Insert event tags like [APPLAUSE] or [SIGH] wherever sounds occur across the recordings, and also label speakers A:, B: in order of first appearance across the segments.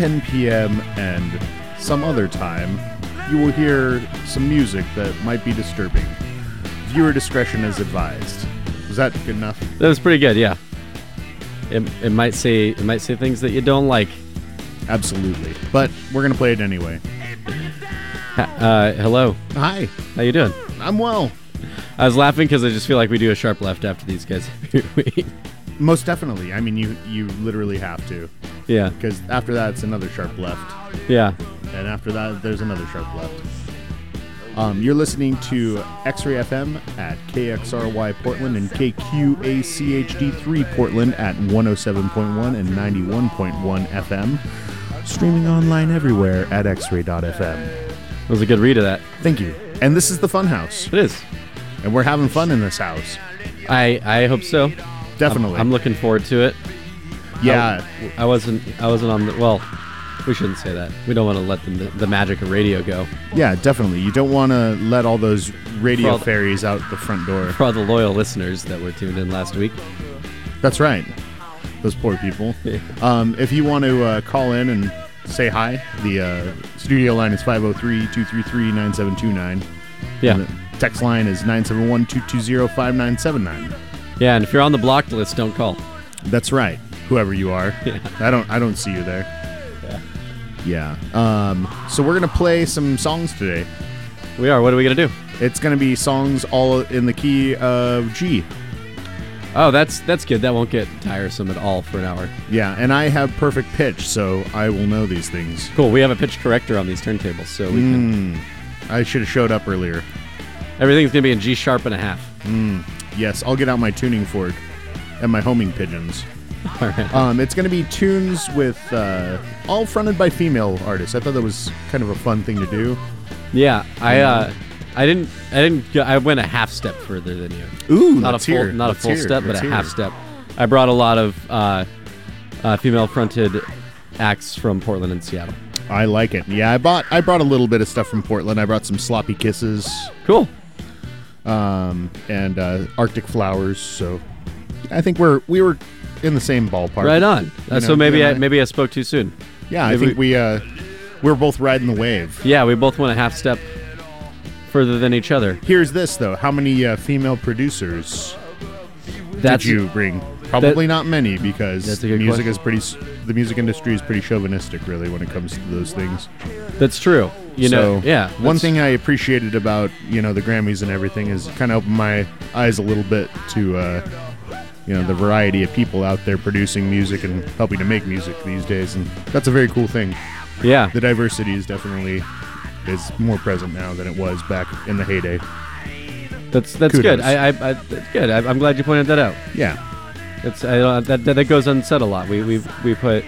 A: 10 p.m. and some other time, you will hear some music that might be disturbing. Viewer discretion is advised. Was that good enough?
B: That was pretty good. Yeah. It, it might say it might say things that you don't like.
A: Absolutely. But we're going to play it anyway.
B: Uh, hello.
A: Hi,
B: How you doing?
A: I'm well.
B: I was laughing because I just feel like we do a sharp left after these guys. [LAUGHS] We-
A: Most definitely. I mean, you you literally have to
B: yeah.
A: because after that it's another sharp left,
B: Yeah.
A: and after that there's another sharp left. Um, you're listening to X-Ray FM at KXRY Portland and KQACHD3 Portland at 107.1 and 91.1 FM. Streaming online everywhere at xray.fm.
B: That was a good read of that.
A: Thank you. And this is the Fun House,
B: It is.
A: and we're having fun in this house.
B: I I hope so.
A: Definitely.
B: I'm looking forward to it.
A: Yeah.
B: I wasn't I wasn't on the well. We shouldn't say that. We don't want to let the, the magic of radio go.
A: Yeah, definitely. You don't want to let all those radio
B: Well-
A: fairies out the front door.
B: For all the loyal listeners that were tuned in last week.
A: That's right. Those poor people. [LAUGHS] Um, if you want to uh, call in and say hi, the uh, studio line is 503 233 9729.
B: Yeah.
A: The text line is 971 220 5979.
B: Yeah, and if you're on the blocked list, don't call.
A: That's right. Whoever you are. [LAUGHS]
B: Yeah.
A: I don't I don't see you there. Yeah. Um, so we're going to play some songs today.
B: We are. What are we gonna do?
A: It's going to be songs all in the key of G.
B: Oh, that's that's good. That won't get tiresome at all for an hour.
A: Yeah, and I have perfect pitch, so I will know these things.
B: Cool. We have a pitch corrector on these turntables, so we can.
A: Mm, I should have showed up earlier.
B: Everything's gonna be in G sharp and a half.
A: Yes, I'll get out my tuning fork and my homing pigeons. [LAUGHS]
B: All right.
A: Um, it's going to be tunes with uh, all fronted by female artists. I thought that was kind of a fun thing to do.
B: Yeah, I uh, I didn't I didn't go, I went a half step further than you.
A: Ooh,
B: Not a full
A: hear.
B: not
A: Let's
B: a full
A: hear.
B: step, but
A: Let's
B: a
A: hear.
B: half step. I brought a lot of uh, uh, female fronted acts from Portland and Seattle.
A: I like it. Yeah, I bought I brought a little bit of stuff from Portland. I brought some sloppy kisses
B: Cool.
A: um, and uh, Arctic flowers. So I think we're we were in the same ballpark.
B: Right on. Uh,
A: You
B: so maybe I,
A: I-
B: maybe I spoke too soon.
A: Yeah, I think we uh, we're both riding the wave.
B: Yeah, we both went a half step further than each other.
A: Here's this though: how many uh, female producers
B: That's
A: did you bring? Probably not many because
B: That's a good
A: music
B: question.
A: is pretty. The music industry is pretty chauvinistic, really, when it comes to those things.
B: that's true. You know, yeah.
A: One thing I appreciated about you know the Grammys and everything is kind of opened my eyes a little bit to uh, you know the variety of people out there producing music and helping to make music these days, and that's a very cool thing.
B: Yeah.
A: The diversity is definitely is more present now than it was back in the heyday.
B: That's that's
A: Kudos.
B: good. I, I, I that's good. I, I'm glad you pointed that out.
A: Yeah,
B: It's I don't, that, that that goes unsaid a lot. We we we put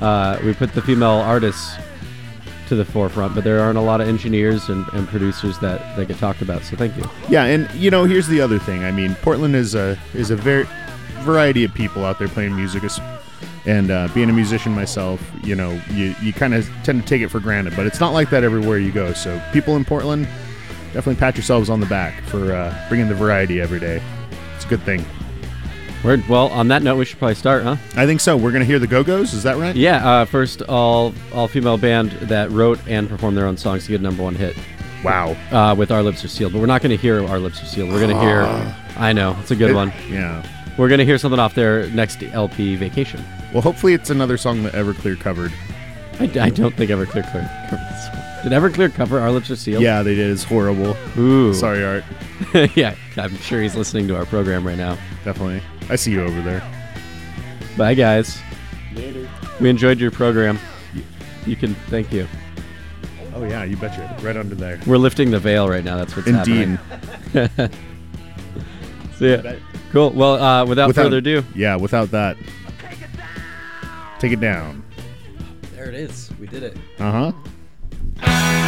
B: uh, we put the female artists to the forefront, but there aren't a lot of engineers and, and producers that, that get talked about. So thank you.
A: yeah, and you know here's the other thing. I mean, Portland is a is a very variety of people out there playing music. And uh, being a musician myself, you know, you, you kind of tend to take it for granted, but it's not like that everywhere you go. So people in Portland, definitely pat yourselves on the back for uh, bringing the variety every day. It's a good thing.
B: Word. Well, on that note, we should probably start, huh?
A: I think so. We're gonna hear the Go-Go's. Is that right?
B: Yeah. Uh, first, all all female band that wrote and performed their own songs to get a number one hit
A: Wow.
B: uh, with "Our Lips Are Sealed." But we're not going to hear "Our Lips Are Sealed." We're going to hear. I know it's a good
A: It-
B: one.
A: Yeah.
B: We're going to hear something off their next LP, "Vacation."
A: Well, hopefully it's another song that Everclear covered.
B: I, I don't think Everclear covered this one. Did Everclear cover "Our Lips Are Sealed"?
A: Yeah, they did. It's horrible.
B: Ooh.
A: Sorry, Art. [LAUGHS]
B: yeah, I'm sure he's listening to our program right now.
A: Definitely. I see you over there.
B: Bye, guys. Later. We enjoyed your program. You can thank you.
A: Oh yeah, you betcha. Right under there.
B: We're lifting the veil right now. That's what's
A: Indeed.
B: happening. [LAUGHS] So yeah, cool. Well, uh, without,
A: Without-
B: further ado,
A: Yeah, without that. Take it down.
B: there it is. We did it.
A: Uh huh.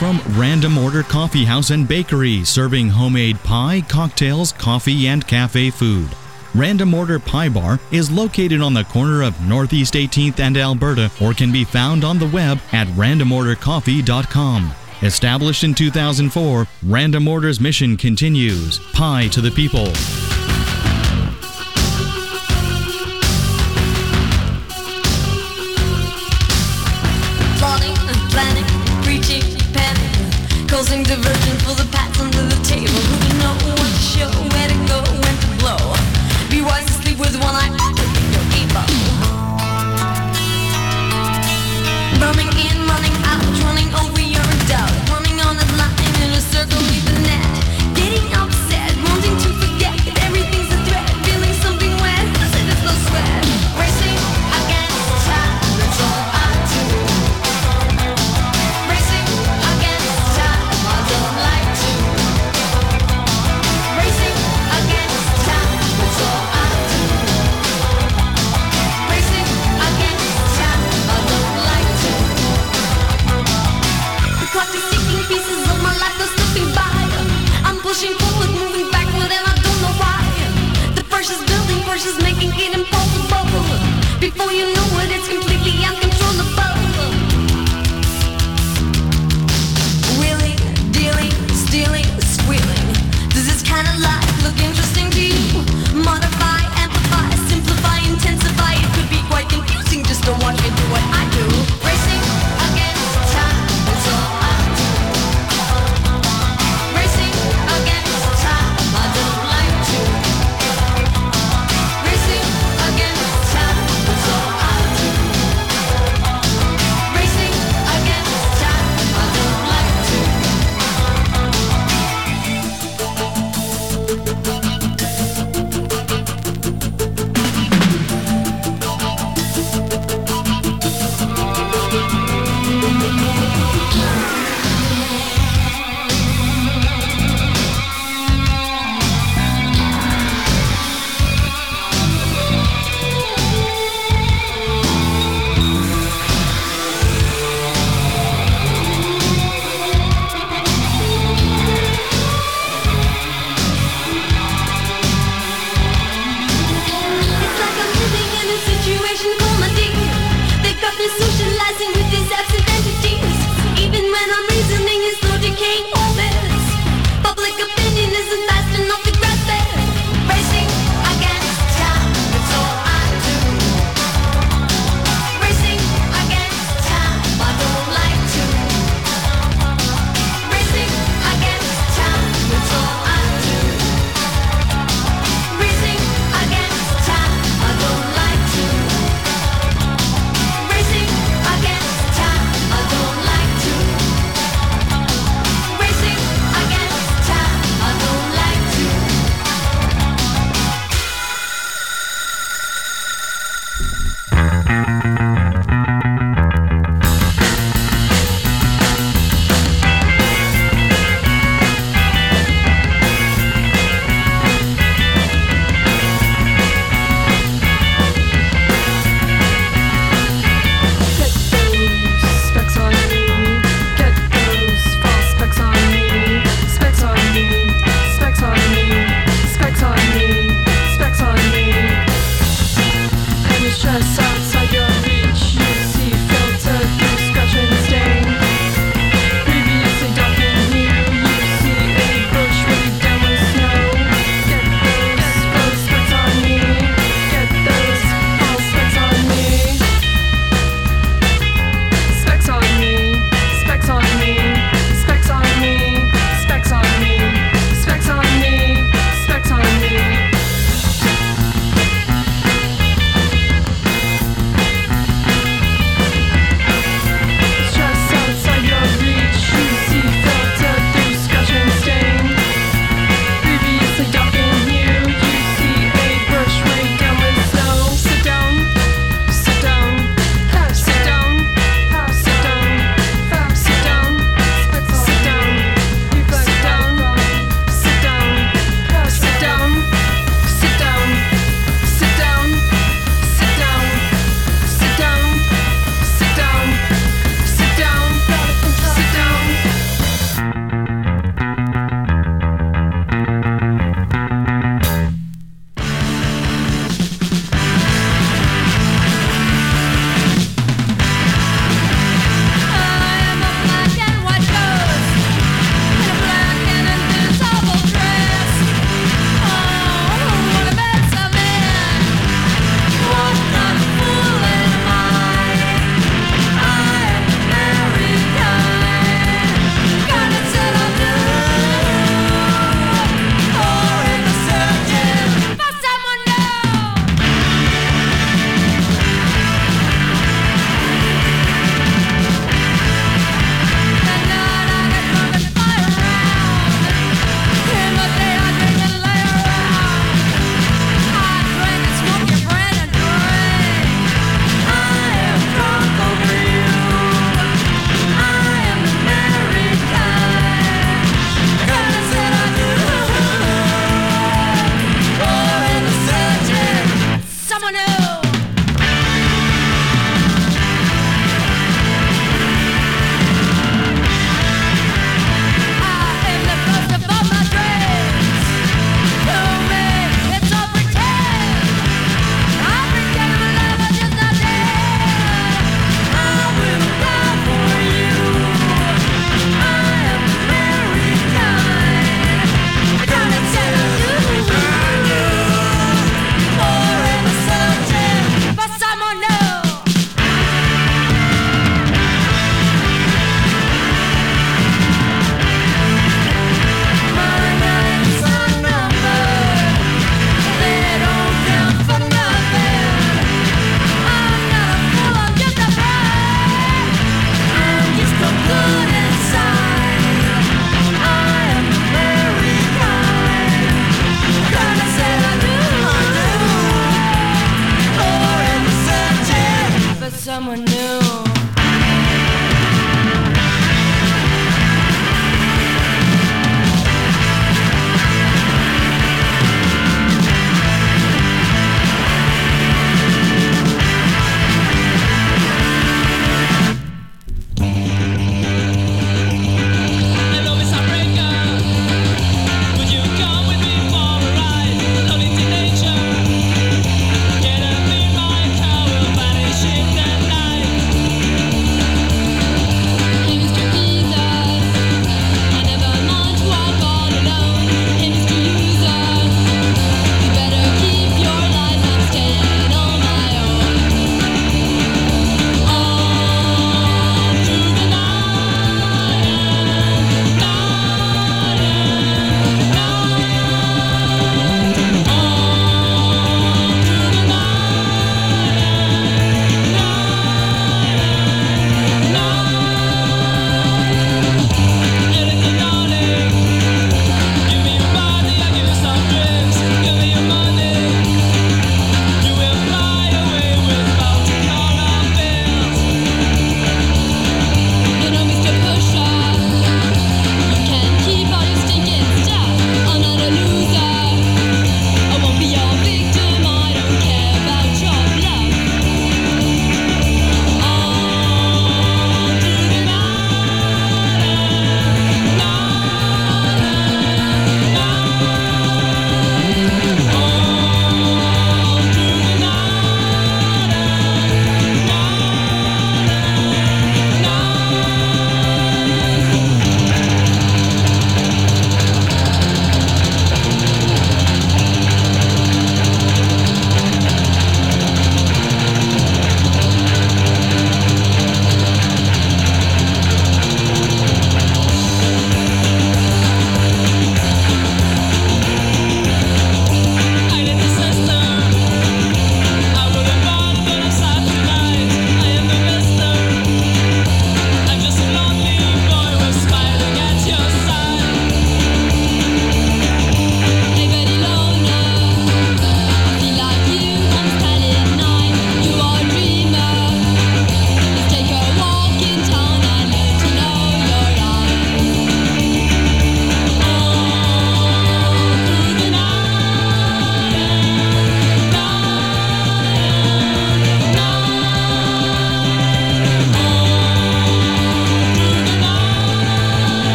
C: From Random Order Coffee House and Bakery, serving homemade pie, cocktails, coffee, and cafe food. Random Order Pie Bar is located on the corner of Northeast 18th and Alberta or can be found on the web at randomordercoffee.com. Established in 2004, Random Order's mission continues Pie to the People.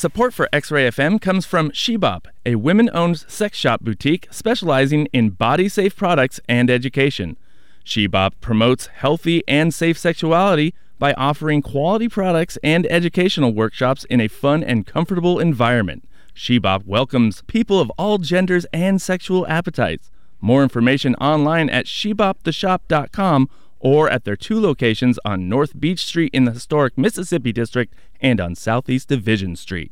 D: Support for X Ray FM comes from Shebop, a women owned sex shop boutique specializing in body safe products and education. Shebop promotes healthy and safe sexuality by offering quality products and educational workshops in a fun and comfortable environment. Shebop welcomes people of all genders and sexual appetites. More information online at sheboptheshop.com or at their two locations on North Beech Street in the historic Mississippi District and on Southeast Division Street.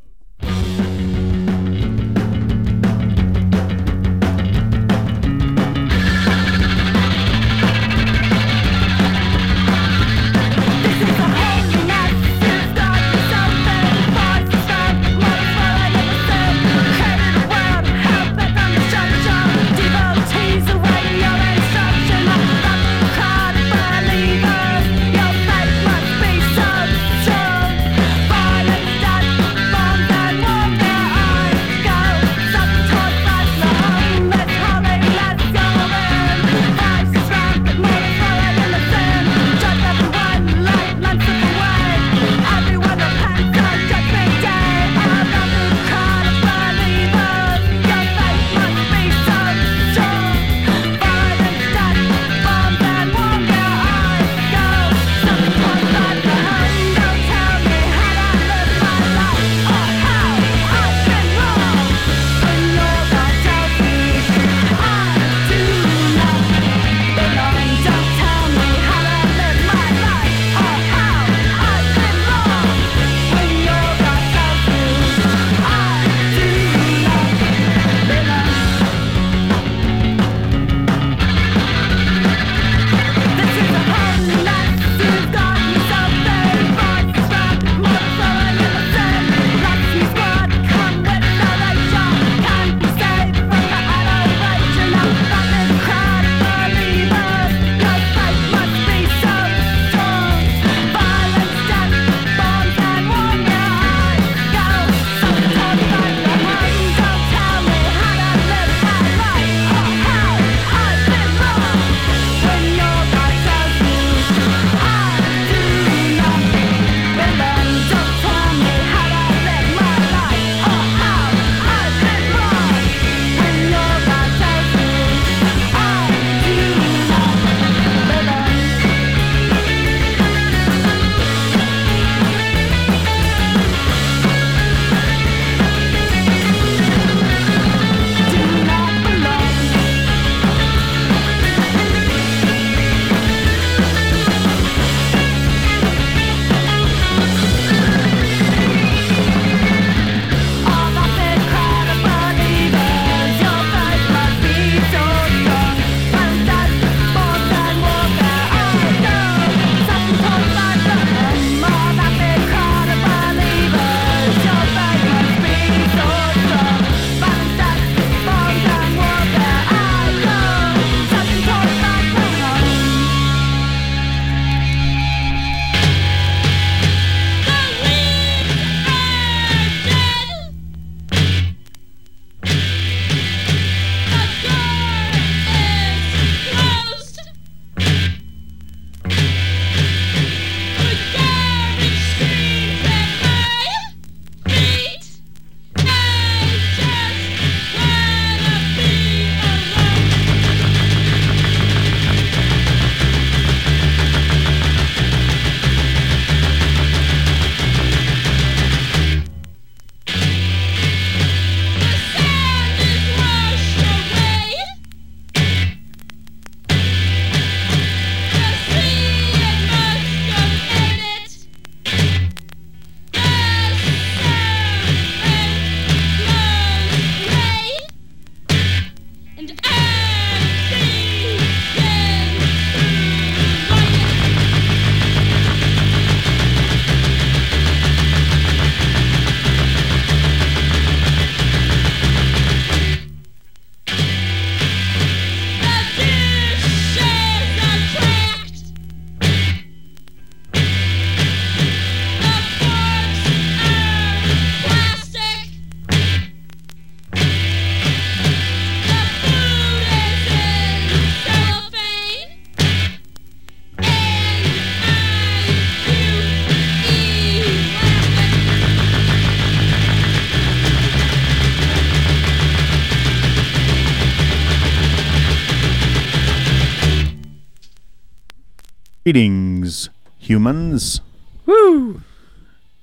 A: Greetings, humans.
B: Woo!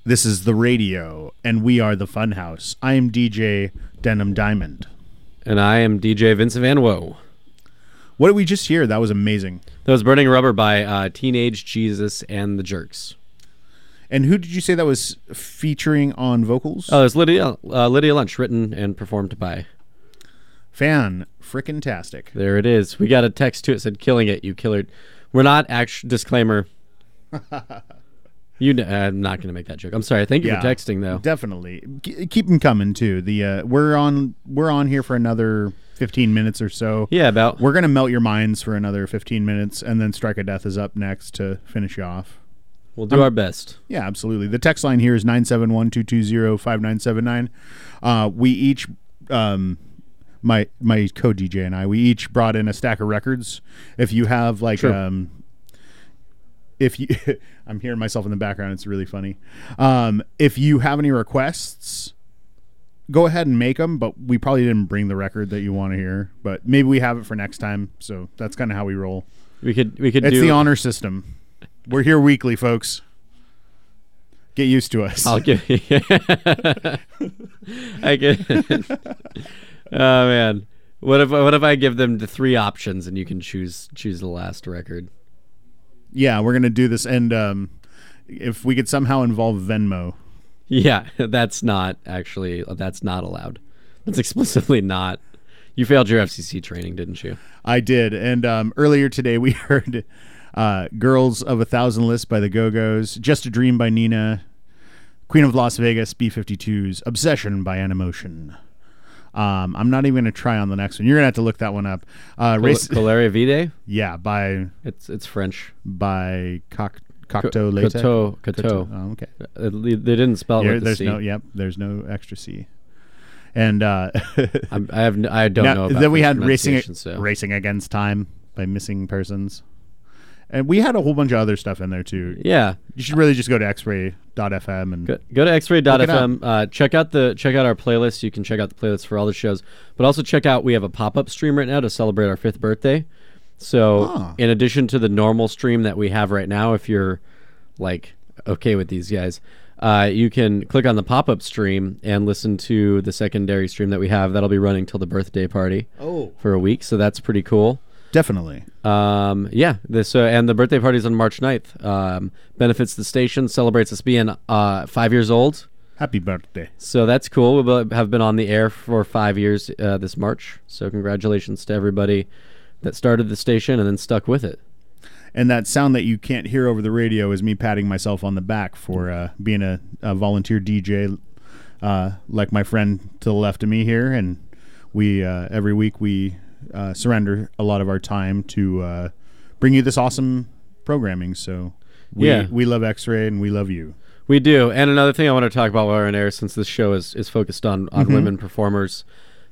A: This is the radio, and we are the Funhouse. I am DJ Denim Diamond.
B: And I am DJ Vincent Van Woe.
A: What did we just hear? That was amazing.
B: That was Burning Rubber by uh, Teenage Jesus and the Jerks.
A: And who did you say that was featuring on vocals?
B: Oh, it's Lydia uh, Lydia Lunch, written and performed by.
A: Fan frickin' tastic.
B: There it is. We got a text to it said "Killing it, you killer." We're not actually disclaimer. you, kn- I'm not going to make that joke. I'm sorry. Thank you
A: Yeah.
B: for texting though.
A: Definitely keep them coming too. The uh, we're on we're on here for another 15 minutes or so.
B: Yeah, about
A: We're gonna melt your minds for another 15 minutes, and then Strike of Death is up next to finish you off.
B: we'll do our best.
A: Yeah, absolutely. The text line here is 971-220-5979. Uh, we each um my my co-DJ and I, we each brought in a stack of records. If you have like
B: Sure.
A: um if you [LAUGHS] I'm hearing myself in the background, it's really funny. Um if you have any requests, go ahead and make them, but we probably didn't bring the record that you want to hear, but maybe we have it for next time. So that's kind of how we roll.
B: We could we could
A: It's
B: do.
A: the honor system. We're here weekly, folks. Get used to us.
B: I'll give. [LAUGHS] I get. [LAUGHS] oh man, what if what if I give them the three options and you can choose choose the last record?
A: yeah, we're gonna do this, and um, if we could somehow involve Venmo,
B: Yeah, [LAUGHS] that's not actually that's not allowed. That's explicitly not. You failed your FCC training, didn't you?
A: I did. And um, earlier today, we [LAUGHS] heard uh, "Girls of a Thousand Lists" by the Go-Go's, "Just a Dream" by Nina, "Queen of Las Vegas" B52s, "Obsession" by Animotion. Um, I'm not even gonna try on the next one. You're gonna have to look that one up. Uh, race,
B: Colaria Vide.
A: yeah, by
B: It's it's French.
A: by Coc-
B: Co-
A: Cocteau Latte.
B: Coteau- Coteau.
A: Oh, okay.
B: Uh, They didn't spell it with the
A: there's
B: C.
A: no. Yep. There's no extra C. And uh,
B: I'm, I have n- I don't
A: now-
B: know. About
A: then we had racing
B: so.
A: racing against time by missing persons, and we had a whole bunch of other stuff in there too.
B: Yeah,
A: You should really just go to X-ray.fm and
B: Go, go to xray.fm. Uh, check out the check out our playlist. You can check out the playlist for all the shows, but also check out we have a pop up stream right now to celebrate our fifth birthday. So
A: Ah.
B: in addition to the normal stream that we have right now, if you're like okay with these guys, uh, you can click on the pop up stream and listen to the secondary stream that we have. That'll be running till the birthday party.
A: Oh.
B: for a week. So that's pretty cool.
A: Definitely.
B: Um, yeah, this uh, and the birthday party is on March 9th. Um, benefits the station, celebrates us being uh, five years old.
A: Happy birthday.
B: So that's cool. We have been on the air for five years uh, this March. So congratulations to everybody that started the station and then stuck with it.
A: And that sound that you can't hear over the radio is me patting myself on the back for uh, being a, a volunteer DJ, uh, like my friend to the left of me here. And we uh, every week we uh, surrender a lot of our time to uh, bring you this awesome programming. So we
B: Yeah.
A: we love X-Ray and we love you.
B: We do. And another thing I want to talk about while we're on air, since this show is, is focused on, on women performers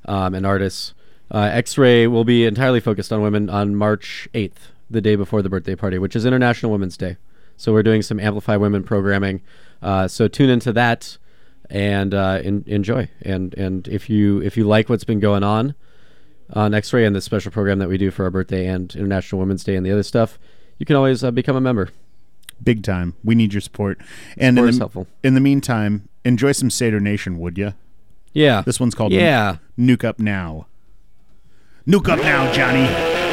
B: um, and artists, uh, X Ray will be entirely focused on women on March 8th, the day before the birthday party, which is International Women's Day. So we're doing some Amplify Women programming. Uh, so tune into that and uh, en- enjoy. And and if you if you like what's been going on on X Ray and the special program that we do for our birthday and International Women's Day and the other stuff, you can always uh, become a member.
A: Big time. We need your support. And in the,
B: helpful.
A: in the meantime, enjoy some Sado Nation, would you?
B: Yeah.
A: This one's called
B: Yeah.
A: Nuke Up Now. Nuke Up Now, Johnny.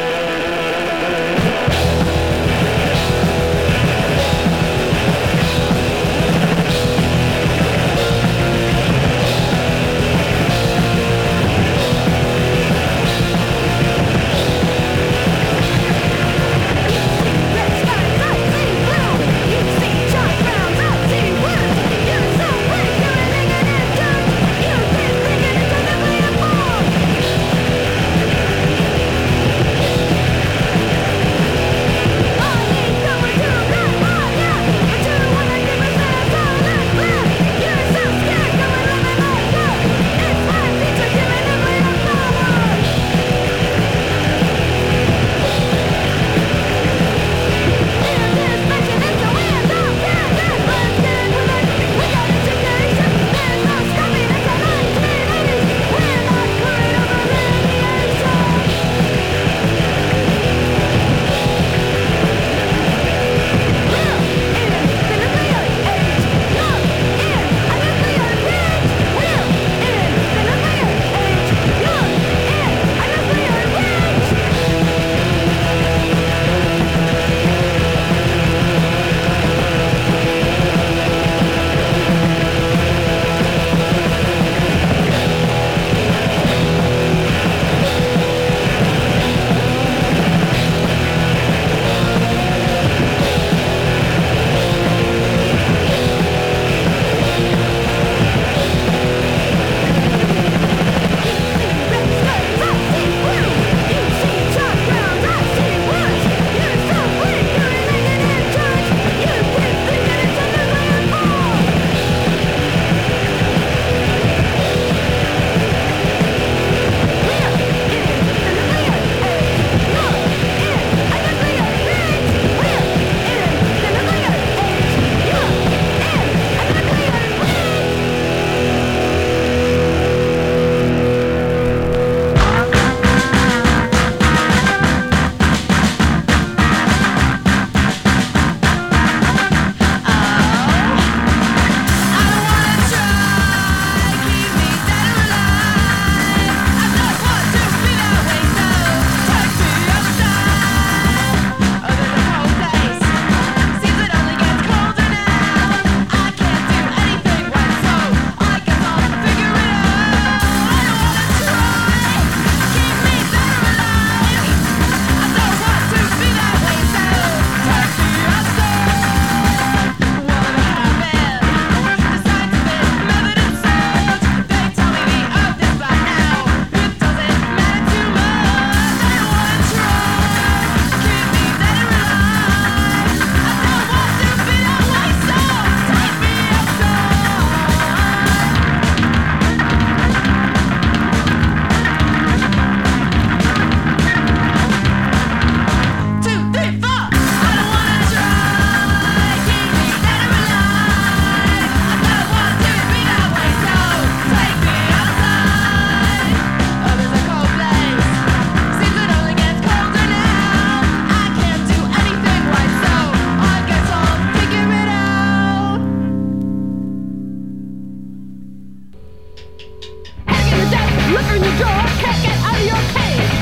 E: Can't get out of your cage.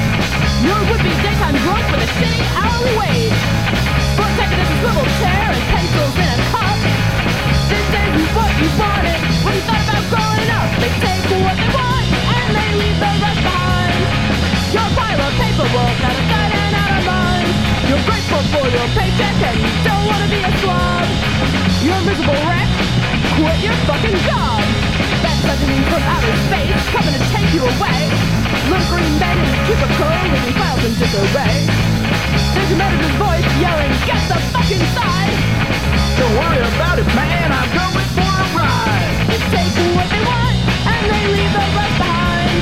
E: Would-be daytime drunk with a shitty hourly wage. A swivel chair and pencils in a cup. What you wanted when you thought about growing up. They take what they want and they leave the rest behind. Your pile of paperwork out of sight and out of mind. You're grateful for your paycheck you want to be a. You're a wreck. Quit your fucking job. Suddenly from outer space coming to take you away. Little green man in a cubicle leaving files in disarray. There's a manager's voice yelling, get the fuck inside.
F: Don't worry about it, man. I'm going for a ride.
E: They take what they want and they leave the rest behind.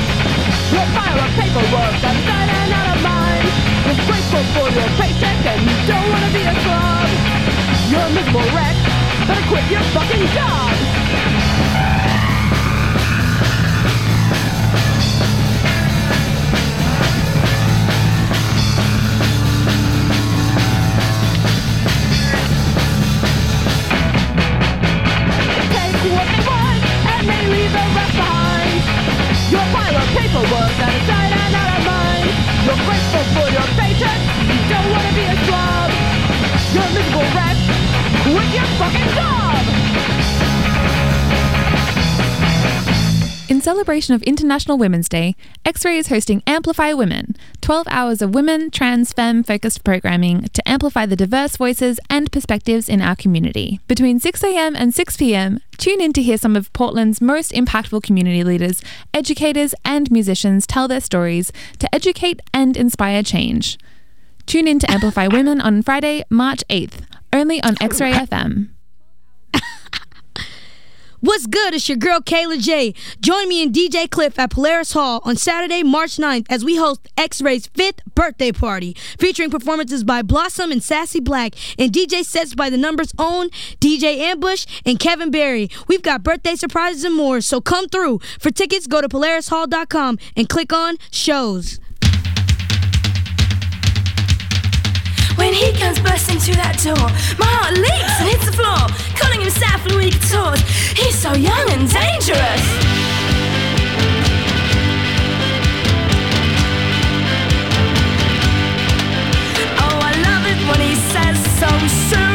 E: Your pile of paperwork of sight and out of mind. You're grateful for your paycheck and you don't want to be a slob. You're a miserable wreck. Better quit your fucking job. Paperwork and. You're grateful for your paycheck, you don't want to be a slob. You're a miserable wreck with your fucking job.
G: In celebration of International Women's Day, X Ray is hosting Amplify Women 12 hours of women, trans, femme focused programming to amplify the diverse voices and perspectives in our community. Between 6am and 6pm, tune in to hear some of Portland's most impactful community leaders, educators, and musicians tell their stories to educate and inspire change. Tune in to Amplify Women on Friday, March 8th, only on X Ray FM.
H: What's good? It's your girl Kayla J. Join me and DJ Cliff at Polaris Hall on Saturday, March 9th as we host X Ray's fifth birthday party, featuring performances by Blossom and Sassy Black and DJ sets by the number's own DJ Ambush and Kevin Barry. We've got birthday surprises and more, so come through. For tickets, go to polarishall.com and click on shows.
C: When he comes bursting through that door, my heart leaps and hits the floor, calling himself Louis Quatorze. He's so young and dangerous. Oh, I love it when he says so seriously,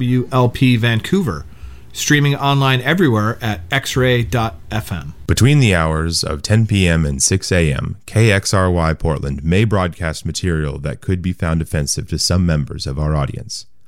I: WLP Vancouver, streaming online everywhere at xray.fm.
J: Between the hours of 10 p.m. and 6 a.m., KXRY Portland may broadcast material that could be found offensive to some members of our audience.